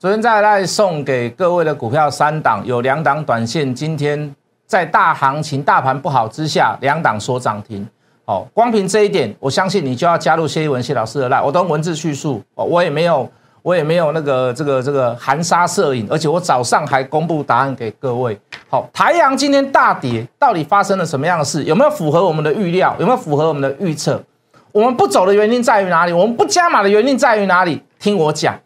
昨天在来送给各位的股票三档，有两档短线，今天在大行情、大盘不好之下，两档说涨停。哦，光凭这一点，我相信你就要加入谢一文谢老师的赖我都文字叙述，哦，我也没有，我也没有那个这个这个含沙射影，而且我早上还公布答案给各位。好，台阳今天大跌，到底发生了什么样的事？有没有符合我们的预料？有没有符合我们的预测？我们不走的原因在于哪里？我们不加码的原因在于哪里？听我讲。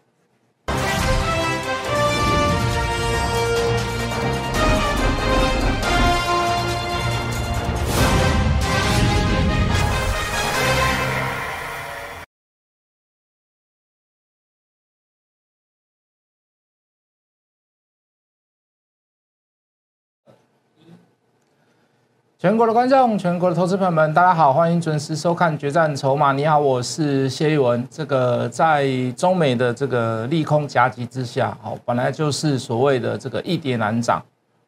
全国的观众，全国的投资朋友们，大家好，欢迎准时收看《决战筹码》。你好，我是谢玉文。这个在中美的这个利空夹击之下，好，本来就是所谓的这个一跌难涨，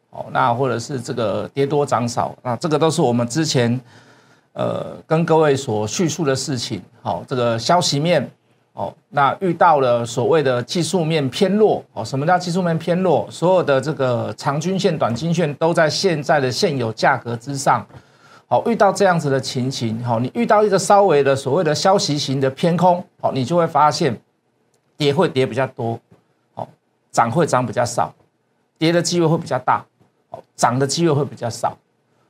好，那或者是这个跌多涨少，那这个都是我们之前呃跟各位所叙述的事情。好，这个消息面。哦，那遇到了所谓的技术面偏弱哦，什么叫技术面偏弱？所有的这个长均线、短均线都在现在的现有价格之上。好，遇到这样子的情形，好，你遇到一个稍微的所谓的消息型的偏空，好，你就会发现跌会跌比较多，好，涨会涨比较少，跌的机会会比较大，好，涨的机会会比较少。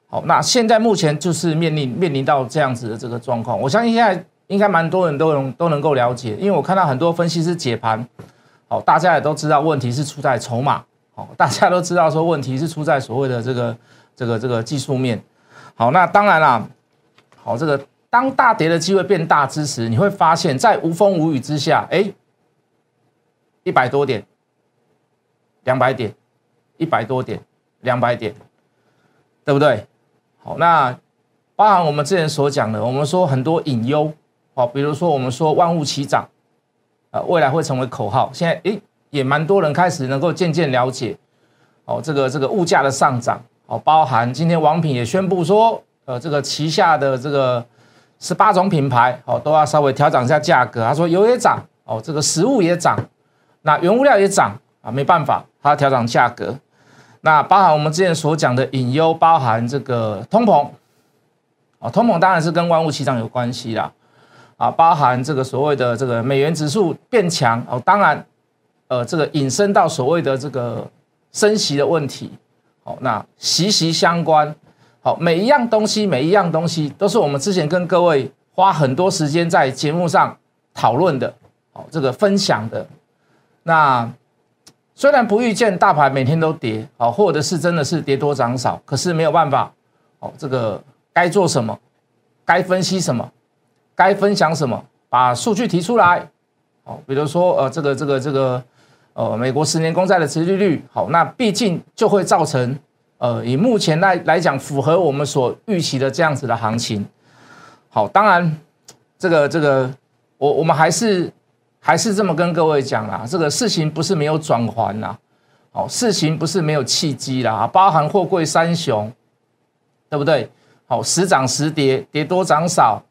好，那现在目前就是面临面临到这样子的这个状况，我相信现在。应该蛮多人都能都能够了解，因为我看到很多分析师解盘，好，大家也都知道问题是出在筹码，好，大家都知道说问题是出在所谓的这个这个这个技术面，好，那当然啦，好，这个当大跌的机会变大之时，你会发现在无风无雨之下，哎，一百多点，两百点，一百多点，两百点，对不对？好，那包含我们之前所讲的，我们说很多隐忧。好，比如说我们说万物齐涨，啊，未来会成为口号。现在诶，也蛮多人开始能够渐渐了解，哦，这个这个物价的上涨，哦，包含今天王品也宣布说，呃，这个旗下的这个十八种品牌，哦，都要稍微调整一下价格。他说油也涨，哦，这个食物也涨，那原物料也涨啊，没办法，他要调整价格。那包含我们之前所讲的隐忧，包含这个通膨，哦，通膨当然是跟万物齐涨有关系啦。啊，包含这个所谓的这个美元指数变强哦，当然，呃，这个引申到所谓的这个升息的问题，好，那息息相关，好，每一样东西，每一样东西都是我们之前跟各位花很多时间在节目上讨论的，好，这个分享的，那虽然不预见大盘每天都跌，好，或者是真的是跌多涨少，可是没有办法，哦，这个该做什么，该分析什么。该分享什么？把数据提出来，好，比如说呃，这个这个这个，呃，美国十年公债的持利率，好，那毕竟就会造成，呃，以目前来来讲，符合我们所预期的这样子的行情，好，当然，这个这个，我我们还是还是这么跟各位讲啦，这个事情不是没有转环啦，好，事情不是没有契机啦，包含货柜三雄，对不对？好，时涨时跌，跌多涨少。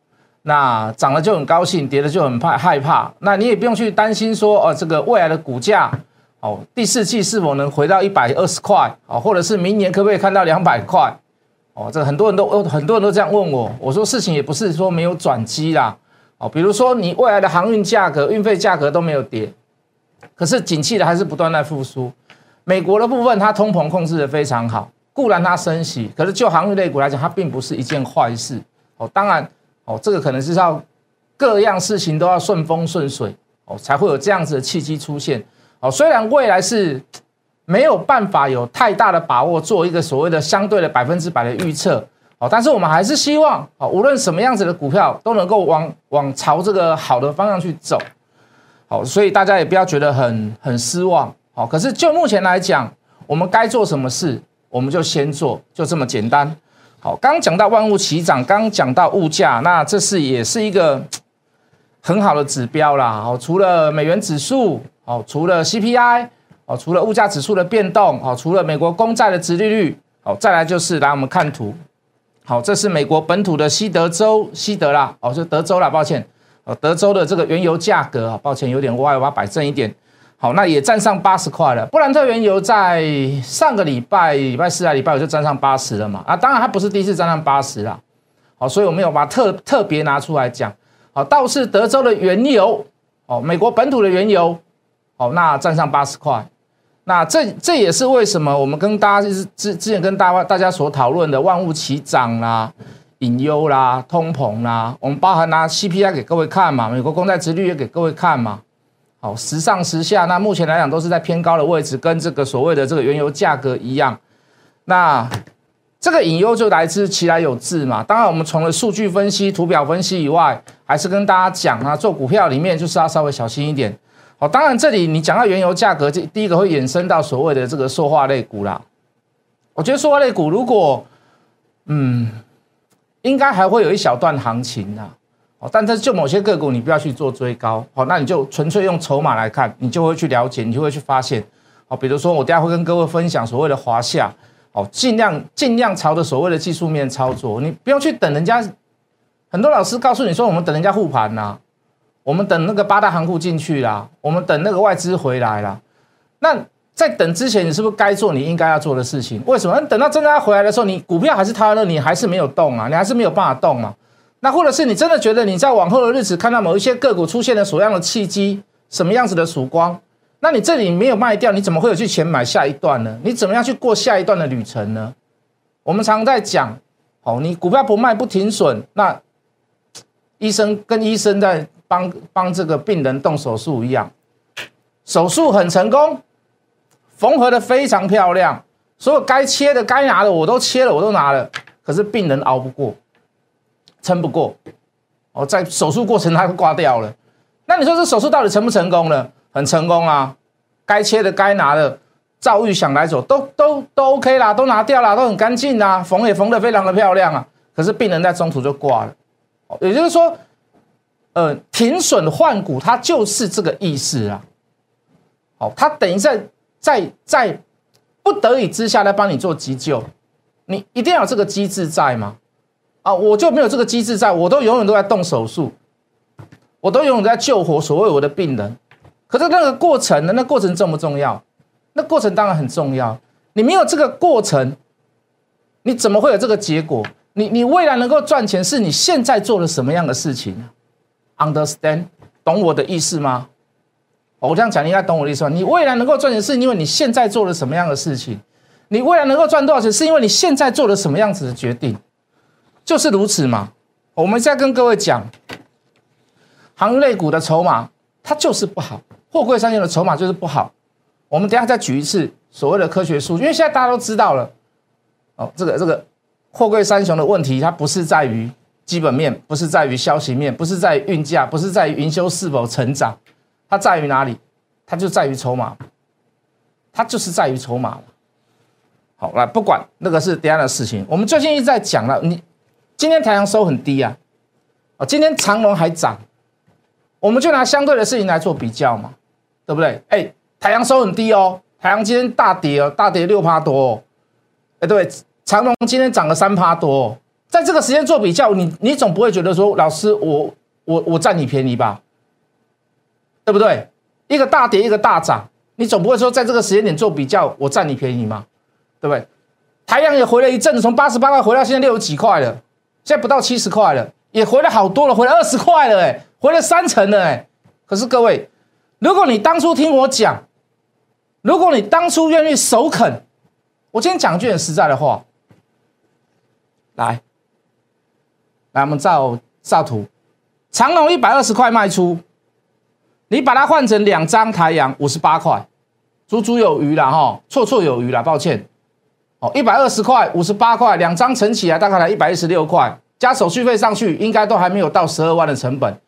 那涨了就很高兴，跌了就很怕害怕。那你也不用去担心说，哦，这个未来的股价，哦，第四季是否能回到一百二十块，哦，或者是明年可不可以看到两百块？哦，这很多人都很多人都这样问我。我说事情也不是说没有转机啦，哦，比如说你未来的航运价格、运费价格都没有跌，可是景气的还是不断在复苏。美国的部分它通膨控制的非常好，固然它升息，可是就航运类股来讲，它并不是一件坏事。哦，当然。哦，这个可能是要各样事情都要顺风顺水哦，才会有这样子的契机出现。哦，虽然未来是没有办法有太大的把握做一个所谓的相对的百分之百的预测哦，但是我们还是希望哦，无论什么样子的股票都能够往往朝这个好的方向去走。好，所以大家也不要觉得很很失望。好，可是就目前来讲，我们该做什么事，我们就先做，就这么简单。好，刚讲到万物齐涨，刚讲到物价，那这是也是一个很好的指标啦。好，除了美元指数，好，除了 CPI，好，除了物价指数的变动，好，除了美国公债的殖利率，好，再来就是来我们看图。好，这是美国本土的西德州，西德啦，哦，是德州啦，抱歉，哦，德州的这个原油价格啊，抱歉有点歪，我要摆正一点。好，那也站上八十块了。布兰特原油在上个礼拜礼拜四啊礼拜五就站上八十了嘛。啊，当然它不是第一次站上八十啦。好，所以我没有把特特别拿出来讲。好，倒是德州的原油，哦，美国本土的原油，哦，那站上八十块。那这这也是为什么我们跟大家之之之前跟大大家所讨论的万物齐涨啦、隐忧啦、通膨啦，我们包含拿 CPI 给各位看嘛，美国公债殖率也给各位看嘛。好，时上时下，那目前来讲都是在偏高的位置，跟这个所谓的这个原油价格一样。那这个隐忧就来自其来有自嘛。当然，我们除了数据分析、图表分析以外，还是跟大家讲啊，做股票里面就是要稍微小心一点。好，当然这里你讲到原油价格，这第一个会衍生到所谓的这个塑化类股啦。我觉得塑化类股如果，嗯，应该还会有一小段行情呐。哦，但是就某些个股你不要去做追高，好，那你就纯粹用筹码来看，你就会去了解，你就会去发现，好，比如说我等下会跟各位分享所谓的华夏，哦，尽量尽量朝着所谓的技术面操作，你不用去等人家，很多老师告诉你说我们等人家护盘呐。我们等那个八大行库进去啦，我们等那个外资回来啦。那在等之前，你是不是该做你应该要做的事情？为什么？等到真的要回来的时候，你股票还是塌了，你还是没有动啊，你还是没有办法动嘛？那或者是你真的觉得你在往后的日子看到某一些个股出现了什么样的契机，什么样子的曙光？那你这里没有卖掉，你怎么会有去钱买下一段呢？你怎么样去过下一段的旅程呢？我们常在讲，哦，你股票不卖不停损，那医生跟医生在。帮帮这个病人动手术一样，手术很成功，缝合的非常漂亮，所有该切的、该拿的我都切了，我都拿了。可是病人熬不过，撑不过，哦，在手术过程他挂掉了。那你说这手术到底成不成功呢？很成功啊，该切的、该拿的，赵玉想来走都都都 OK 啦，都拿掉了，都很干净啊，缝也缝得非常的漂亮啊。可是病人在中途就挂了，也就是说。呃，停损换骨，它就是这个意思啊。好，它等于在在在不得已之下来帮你做急救，你一定要有这个机制在吗？啊，我就没有这个机制在，我都永远都在动手术，我都永远在救活所谓我的病人。可是那个过程呢？那过程重不重要？那过程当然很重要。你没有这个过程，你怎么会有这个结果？你你未来能够赚钱，是你现在做了什么样的事情？Understand，懂我的意思吗？我这样讲，你应该懂我的意思。你未来能够赚钱，是因为你现在做了什么样的事情？你未来能够赚多少钱，是因为你现在做了什么样子的决定？就是如此嘛。我们在跟各位讲，行业类股的筹码它就是不好，货柜三雄的筹码就是不好。我们等下再举一次所谓的科学数据，因为现在大家都知道了。哦，这个这个货柜三雄的问题，它不是在于。基本面不是在于消息面，不是在于运价，不是在于营收是否成长，它在于哪里？它就在于筹码，它就是在于筹码好，来不管那个是第二的事情，我们最近一直在讲了。你今天太阳收很低啊，啊，今天长隆还涨，我们就拿相对的事情来做比较嘛，对不对？哎，太阳收很低哦，太阳今天大跌哦，大跌六趴多哦，哎，对，长隆今天涨了三趴多。在这个时间做比较，你你总不会觉得说，老师，我我我占你便宜吧，对不对？一个大跌，一个大涨，你总不会说在这个时间点做比较，我占你便宜吗？对不对？太阳也回了一阵子，从八十八块回到现在六十几块了，现在不到七十块了，也回了好多了，回了二十块了，哎，回了三成了，哎。可是各位，如果你当初听我讲，如果你当初愿意首肯，我今天讲一句很实在的话，来。来，我们照照图，长龙一百二十块卖出，你把它换成两张台阳五十八块，足足有余了哈，绰绰有余了，抱歉，一百二十块五十八块，两张乘起来大概才一百一十六块，加手续费上去，应该都还没有到十二万的成本。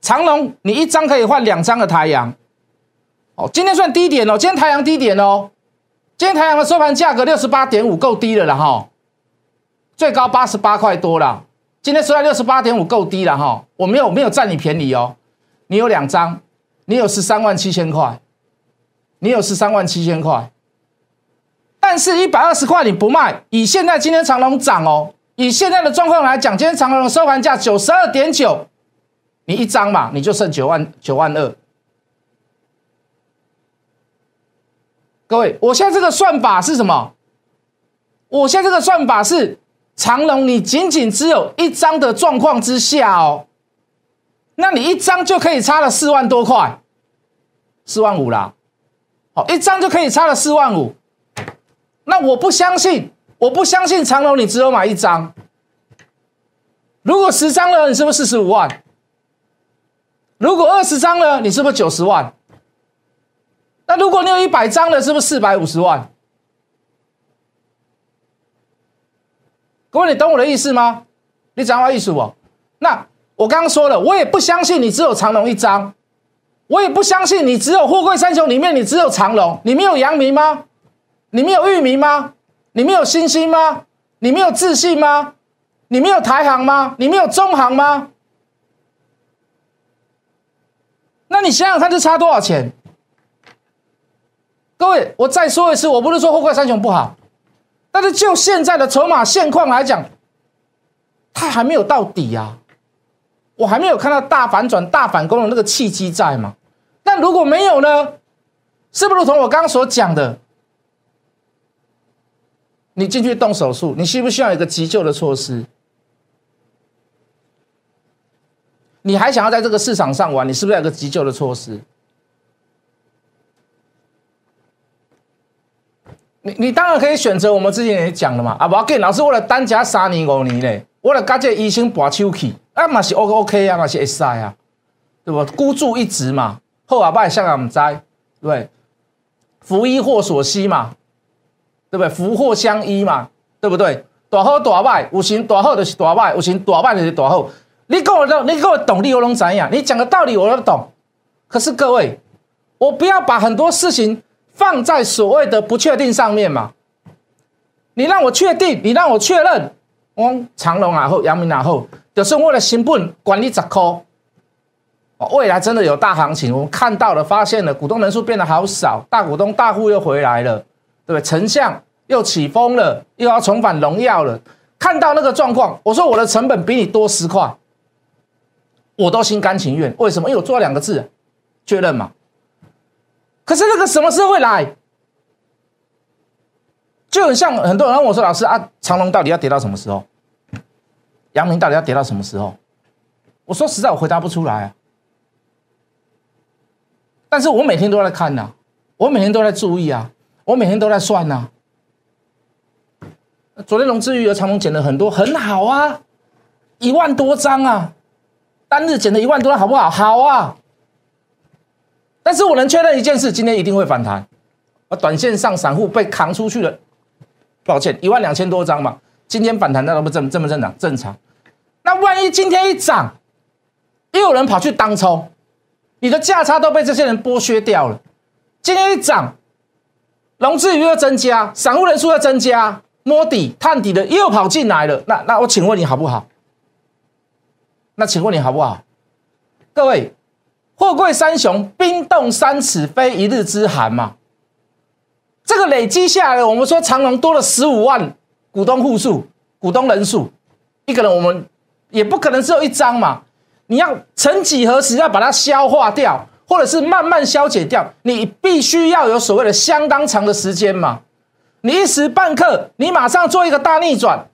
长龙你一张可以换两张的台阳，哦，今天算低点哦，今天台阳低点哦，今天台阳的收盘价格六十八点五，够低了了哈，最高八十八块多了。今天收在六十八点五，够低了哈！我没有没有占你便宜哦，你有两张，你有十三万七千块，你有十三万七千块，但是一百二十块你不卖，以现在今天长隆涨哦，以现在的状况来讲，今天长隆的收盘价九十二点九，你一张嘛，你就剩九万九万二，各位，我现在这个算法是什么？我现在这个算法是长隆，你仅仅只有一张的状况之下哦，那你一张就可以差了四万多块，四万五啦。好，一张就可以差了四万五。那我不相信，我不相信长龙，你只有买一张。如果十张了，你是不是四十五万？如果二十张了，你是不是九十万？那如果你有一百张了，是不是四百五十万？各位，你懂我的意思吗？你讲话意思不？那我刚刚说了，我也不相信你只有长隆一张，我也不相信你只有货柜三雄里面你只有长隆，你没有阳明吗？你没有域名吗？你没有新兴吗？你没有自信吗？你没有台行吗？你没有中行吗？那你想想看，这差多少钱？各位，我再说一次，我不是说货柜三雄不好，但是就现在的筹码现况来讲，它还没有到底啊，我还没有看到大反转、大反攻的那个契机在嘛。但如果没有呢？是不是如同我刚刚所讲的？你进去动手术，你需不需要一个急救的措施？你还想要在这个市场上玩？你是不是有个急救的措施？你你当然可以选择我们之前也讲了嘛，啊，不要紧，老师为了单夹三年五年嘞，我的加这医生拔手去，啊嘛是 O OK 啊，嘛是会使啊，对不？孤注一掷嘛，后啊拜香港唔知，对，福衣祸所依嘛，对不对？福祸相依嘛，对不对？大好大坏，有时大好就是大坏，有时大坏就是大好。你跟我懂，你跟我懂，你我能怎样？你讲的道理我都懂。可是各位，我不要把很多事情放在所谓的不确定上面嘛。你让我确定，你让我确认，我长隆啊后，阳明啊后，就是为了新本管理十块。未来真的有大行情，我们看到了，发现了股东人数变得好少，大股东大户又回来了，对不对？丞相又起风了，又要重返荣耀了。看到那个状况，我说我的成本比你多十块。我都心甘情愿，为什么？因为我做了两个字，确认嘛。可是那个什么时候会来？就很像很多人问我说：“老师啊，长隆到底要跌到什么时候？阳明到底要跌到什么时候？”我说实在，我回答不出来啊。但是我每天都在看呐，我每天都在注意啊，我每天都在算呐。昨天龙志宇和长隆减了很多，很好啊，一万多张啊。单日减了一万多，好不好？好啊！但是我能确认一件事，今天一定会反弹。而短线上散户被扛出去了，抱歉，一万两千多张嘛。今天反弹那都不正正不正常，正常。那万一今天一涨，又有人跑去当冲，你的价差都被这些人剥削掉了。今天一涨，融资余额增加，散户人数要增加，摸底探底的又跑进来了。那那我请问你好不好？那请问你好不好？各位，货柜三雄冰冻三尺非一日之寒嘛？这个累积下来，我们说长隆多了十五万股东户数、股东人数，一个人我们也不可能只有一张嘛。你要曾几何时要把它消化掉，或者是慢慢消解掉，你必须要有所谓的相当长的时间嘛。你一时半刻，你马上做一个大逆转。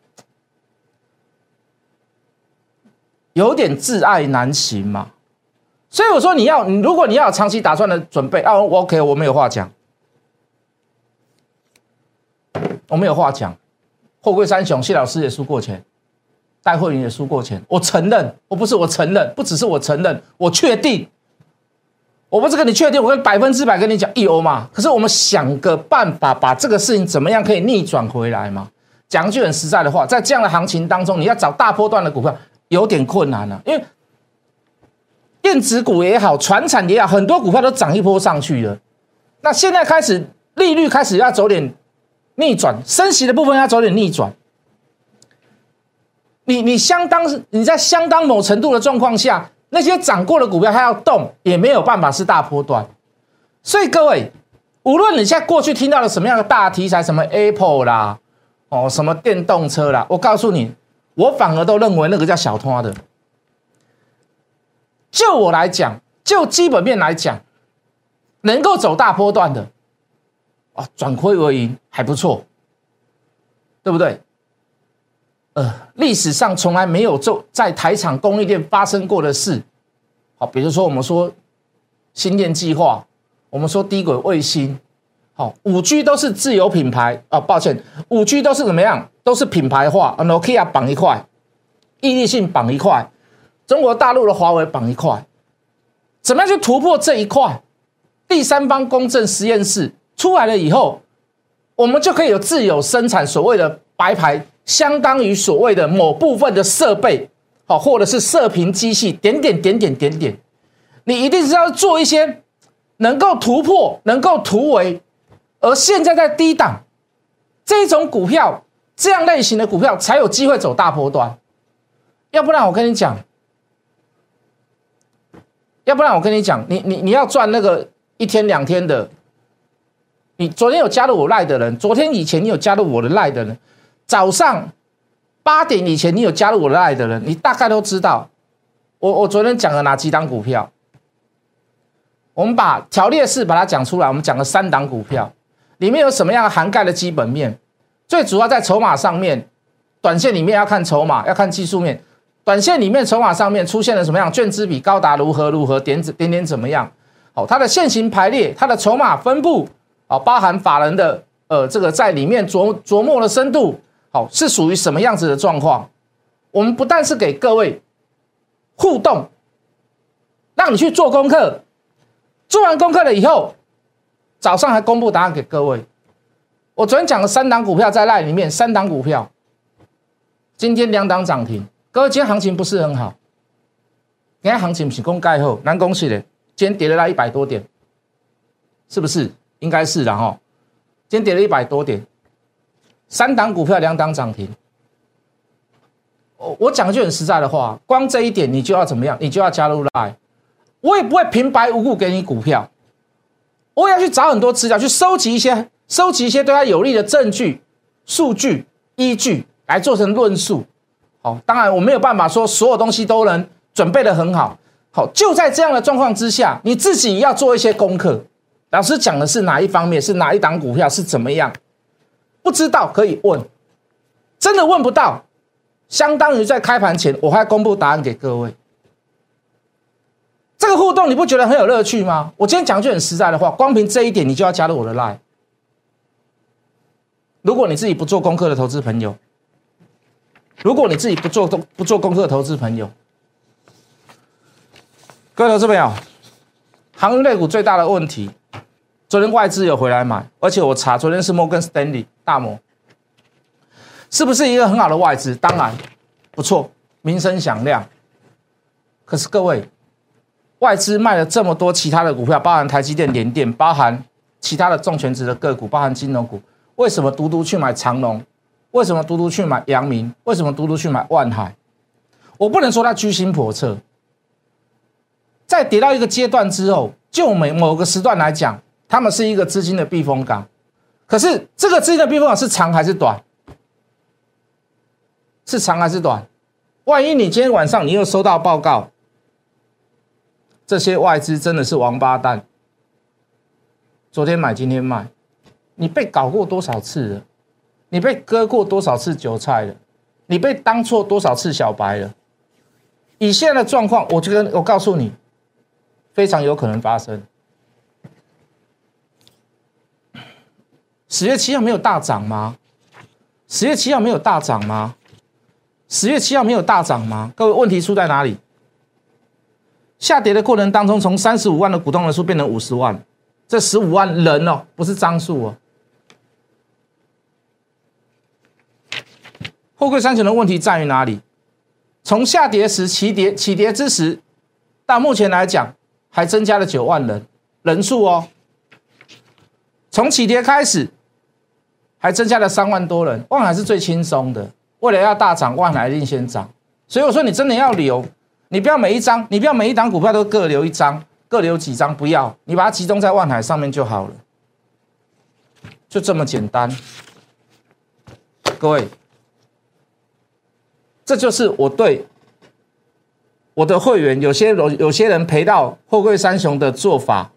有点自爱难行嘛，所以我说你要，如果你要有长期打算的准备啊，OK，我没有话讲，我没有话讲。货柜三雄，谢老师也输过钱，戴慧云也输过钱，我承认，我不是我承认，不只是我承认，我确定，我不是跟你确定，我跟百分之百跟你讲有嘛。可是我们想个办法，把这个事情怎么样可以逆转回来嘛？讲句很实在的话，在这样的行情当中，你要找大波段的股票。有点困难了，因为电子股也好，船产也好，很多股票都涨一波上去了。那现在开始利率开始要走点逆转，升息的部分要走点逆转。你你相当你在相当某程度的状况下，那些涨过的股票它要动也没有办法是大波段。所以各位，无论你现在过去听到了什么样的大题材，什么 Apple 啦，哦，什么电动车啦，我告诉你。我反而都认为那个叫小拖的。就我来讲，就基本面来讲，能够走大波段的，啊，转亏为盈还不错，对不对？呃，历史上从来没有就在台厂供应链发生过的事，好，比如说我们说新电计划，我们说低轨卫星，好，五 G 都是自有品牌啊，抱歉，五 G 都是怎么样？都是品牌化，Nokia 绑一块，毅力性绑一块，中国大陆的华为绑一块，怎么样去突破这一块？第三方公正实验室出来了以后，我们就可以有自有生产所谓的白牌。相当于所谓的某部分的设备，好，或者是射频机器，点点点点点点，你一定是要做一些能够突破、能够突围，而现在在低档这种股票，这样类型的股票才有机会走大波段，要不然我跟你讲，要不然我跟你讲，你你你要赚那个一天两天的，你昨天有加入我赖的人，昨天以前你有加入我的赖的人。早上八点以前，你有加入我的爱的人，你大概都知道我我昨天讲了哪几档股票。我们把条列式把它讲出来，我们讲了三档股票，里面有什么样涵盖的基本面？最主要在筹码上面，短线里面要看筹码，要看技术面。短线里面筹码上面出现了什么样？券资比高达如何如何点子点点怎么样？好，它的线型排列，它的筹码分布，啊，包含法人的呃这个在里面琢琢磨的深度。好，是属于什么样子的状况？我们不但是给各位互动，让你去做功课，做完功课了以后，早上还公布答案给各位。我昨天讲了三档股票在那里面，三档股票，今天两档涨停。各位，今天行情不是很好，今天行情不是公盖后难恭喜的，今天跌了那一百多点，是不是？应该是的哈，今天跌了一百多点。三档股票，两档涨停。我我讲句很实在的话，光这一点你就要怎么样？你就要加入来。我也不会平白无故给你股票，我也要去找很多资料，去收集一些、收集一些对他有利的证据、数据依据来做成论述。好，当然我没有办法说所有东西都能准备的很好。好，就在这样的状况之下，你自己要做一些功课。老师讲的是哪一方面？是哪一档股票？是怎么样？不知道可以问，真的问不到，相当于在开盘前我还公布答案给各位。这个互动你不觉得很有乐趣吗？我今天讲句很实在的话，光凭这一点你就要加入我的 line。如果你自己不做功课的投资朋友，如果你自己不做不做功课的投资朋友，各位投资朋友，航运类股最大的问题。昨天外资有回来买，而且我查昨天是摩根斯丹利大摩，是不是一个很好的外资？当然不错，名声响亮。可是各位，外资卖了这么多其他的股票，包含台积电、联电，包含其他的重权值的个股，包含金融股，为什么独独去买长隆？为什么独独去买阳明？为什么独独去买万海？我不能说它居心叵测，在跌到一个阶段之后，就每某个时段来讲。他们是一个资金的避风港，可是这个资金的避风港是长还是短？是长还是短？万一你今天晚上你又收到报告，这些外资真的是王八蛋，昨天买今天卖，你被搞过多少次了？你被割过多少次韭菜了？你被当错多少次小白了？以现在的状况，我觉得我告诉你，非常有可能发生。十月七号没有大涨吗？十月七号没有大涨吗？十月七号没有大涨吗？各位，问题出在哪里？下跌的过程当中，从三十五万的股东人数变成五十万，这十五万人哦，不是张数哦。富贵三雄的问题在于哪里？从下跌时起跌起跌之时，到目前来讲，还增加了九万人人数哦。从起跌开始。还增加了三万多人，万海是最轻松的。为了要大涨，万海一定先涨。所以我说，你真的要留，你不要每一张，你不要每一档股票都各留一张，各留几张，不要，你把它集中在万海上面就好了，就这么简单。各位，这就是我对我的会员，有些有有些人赔到货柜三雄的做法。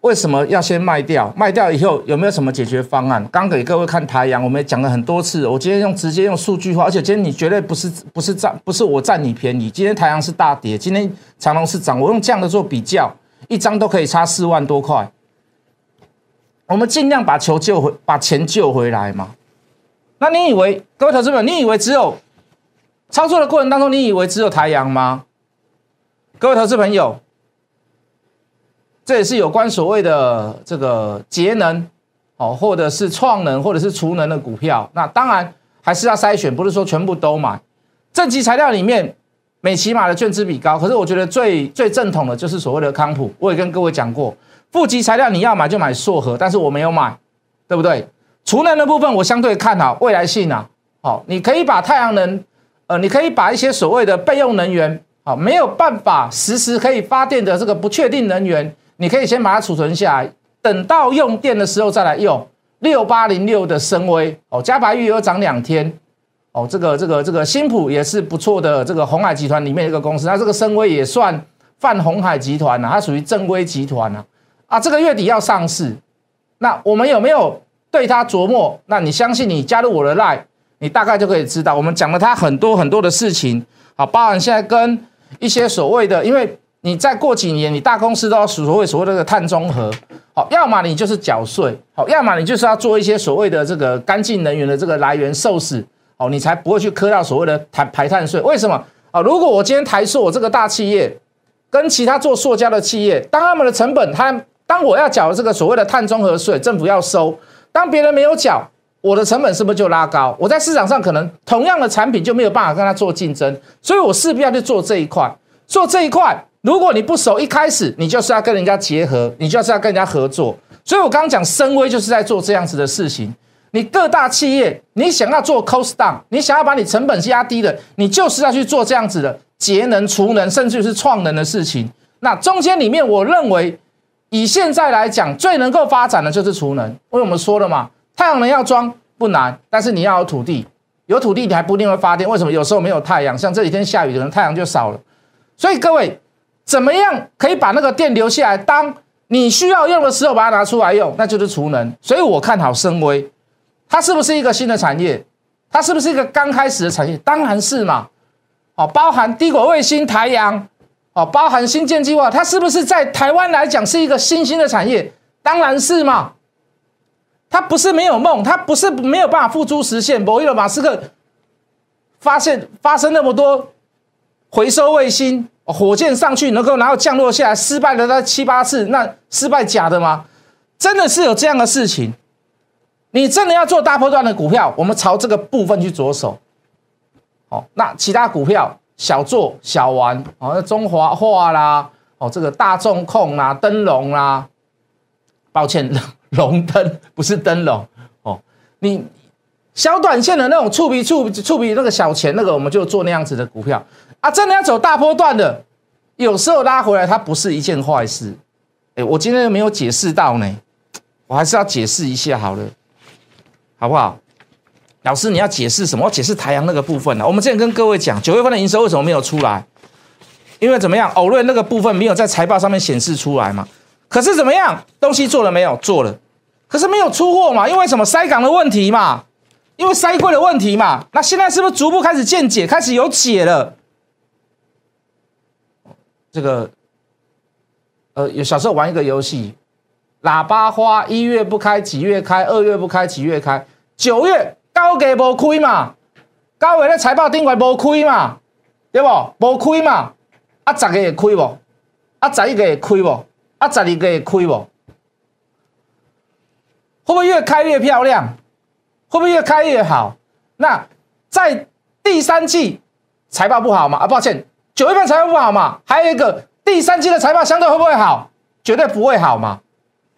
为什么要先卖掉？卖掉以后有没有什么解决方案？刚给各位看太阳，我们也讲了很多次。我今天用直接用数据化，而且今天你绝对不是不是占不是我占你便宜。今天太阳是大跌，今天长隆是涨。我用这样的做比较，一张都可以差四万多块。我们尽量把球救回，把钱救回来嘛。那你以为各位投资者，你以为只有操作的过程当中，你以为只有太阳吗？各位投资朋友。这也是有关所谓的这个节能，哦，或者是创能，或者是储能的股票。那当然还是要筛选，不是说全部都买。正极材料里面，美骑马的券资比高，可是我觉得最最正统的就是所谓的康普。我也跟各位讲过，负极材料你要买就买硕和，但是我没有买，对不对？储能的部分我相对看好未来性啊。好，你可以把太阳能，呃，你可以把一些所谓的备用能源，好，没有办法实时可以发电的这个不确定能源。你可以先把它储存下来，等到用电的时候再来用。六八零六的深威哦，加白玉又涨两天哦，这个这个这个新普也是不错的，这个红海集团里面一个公司，那这个深威也算泛红海集团呐，它属于正规集团呐。啊，这个月底要上市，那我们有没有对它琢磨？那你相信你加入我的 line，你大概就可以知道，我们讲了它很多很多的事情。好，包含现在跟一些所谓的，因为。你再过几年，你大公司都要所谓所谓的碳中和，好，要么你就是缴税，好，要么你就是要做一些所谓的这个干净能源的这个来源受死，好，你才不会去磕到所谓的排排碳税。为什么啊？如果我今天台塑我这个大企业跟其他做塑胶的企业，当他们的成本，他当我要缴这个所谓的碳中和税，政府要收，当别人没有缴，我的成本是不是就拉高？我在市场上可能同样的产品就没有办法跟他做竞争，所以我势必要去做这一块，做这一块。如果你不熟，一开始你就是要跟人家结合，你就是要跟人家合作。所以我刚刚讲深威就是在做这样子的事情。你各大企业，你想要做 cost down，你想要把你成本压低的，你就是要去做这样子的节能、储能，甚至是创能的事情。那中间里面，我认为以现在来讲，最能够发展的就是储能。因为我们说了嘛，太阳能要装不难，但是你要有土地，有土地你还不一定会发电。为什么？有时候没有太阳，像这几天下雨，可能太阳就少了。所以各位。怎么样可以把那个电留下来？当你需要用的时候，把它拿出来用，那就是储能。所以我看好深威，它是不是一个新的产业？它是不是一个刚开始的产业？当然是嘛。哦，包含低轨卫星、台阳，哦，包含新建计划，它是不是在台湾来讲是一个新兴的产业？当然是嘛。它不是没有梦，它不是没有办法付诸实现。博伊尔马斯克发现发生那么多回收卫星。火箭上去能够然后降落下来，失败了那七八次，那失败假的吗？真的是有这样的事情？你真的要做大波段的股票，我们朝这个部分去着手。哦，那其他股票小做小玩，哦，那中华化啦，哦，这个大众控啦，灯笼啦，抱歉，龙灯不是灯笼哦，你小短线的那种触笔触触笔那个小钱那个，我们就做那样子的股票。啊，真的要走大波段的，有时候拉回来它不是一件坏事。哎，我今天没有解释到呢，我还是要解释一下好了，好不好？老师你要解释什么？我解释台阳那个部分呢？我们之前跟各位讲，九月份的营收为什么没有出来？因为怎么样？欧瑞那个部分没有在财报上面显示出来嘛。可是怎么样？东西做了没有？做了，可是没有出货嘛？因为什么？塞港的问题嘛？因为塞柜的问题嘛？那现在是不是逐步开始见解？开始有解了？这个，呃，有小时候玩一个游戏，喇叭花一月不开，几月开？二月不开，几月开？九月高给无亏嘛？高位的财报顶块无亏嘛？对不？无亏嘛？啊，十个会亏不？啊，十一个会亏不？啊，十二个会亏不？会不会越开越漂亮？会不会越开越好？那在第三季财报不好吗？啊，抱歉。九月份财报不好嘛？还有一个第三季的财报相对会不会好？绝对不会好嘛！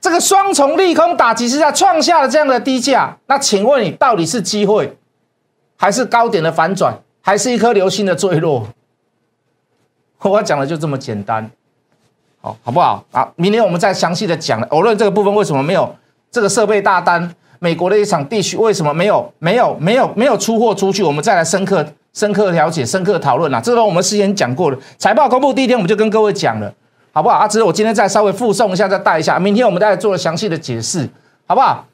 这个双重利空打击之下创下了这样的低价，那请问你到底是机会，还是高点的反转，还是一颗流星的坠落？我讲的就这么简单，好，好不好？啊，明天我们再详细的讲。无论这个部分为什么没有这个设备大单，美国的一场地区为什么没有没有没有没有出货出去，我们再来深刻。深刻了解、深刻讨论啦，这个我们事先讲过了。财报公布第一天，我们就跟各位讲了。好不好？啊，只是我今天再稍微附送一下，再带一下，明天我们再做详细的解释，好不好？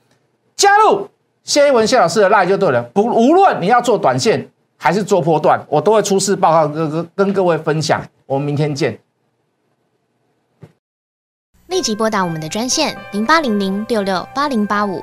加入谢一文谢老师的 line 就对了，不，无论你要做短线还是做波段，我都会出示报告，跟跟跟各位分享。我们明天见。立即拨打我们的专线零八零零六六八零八五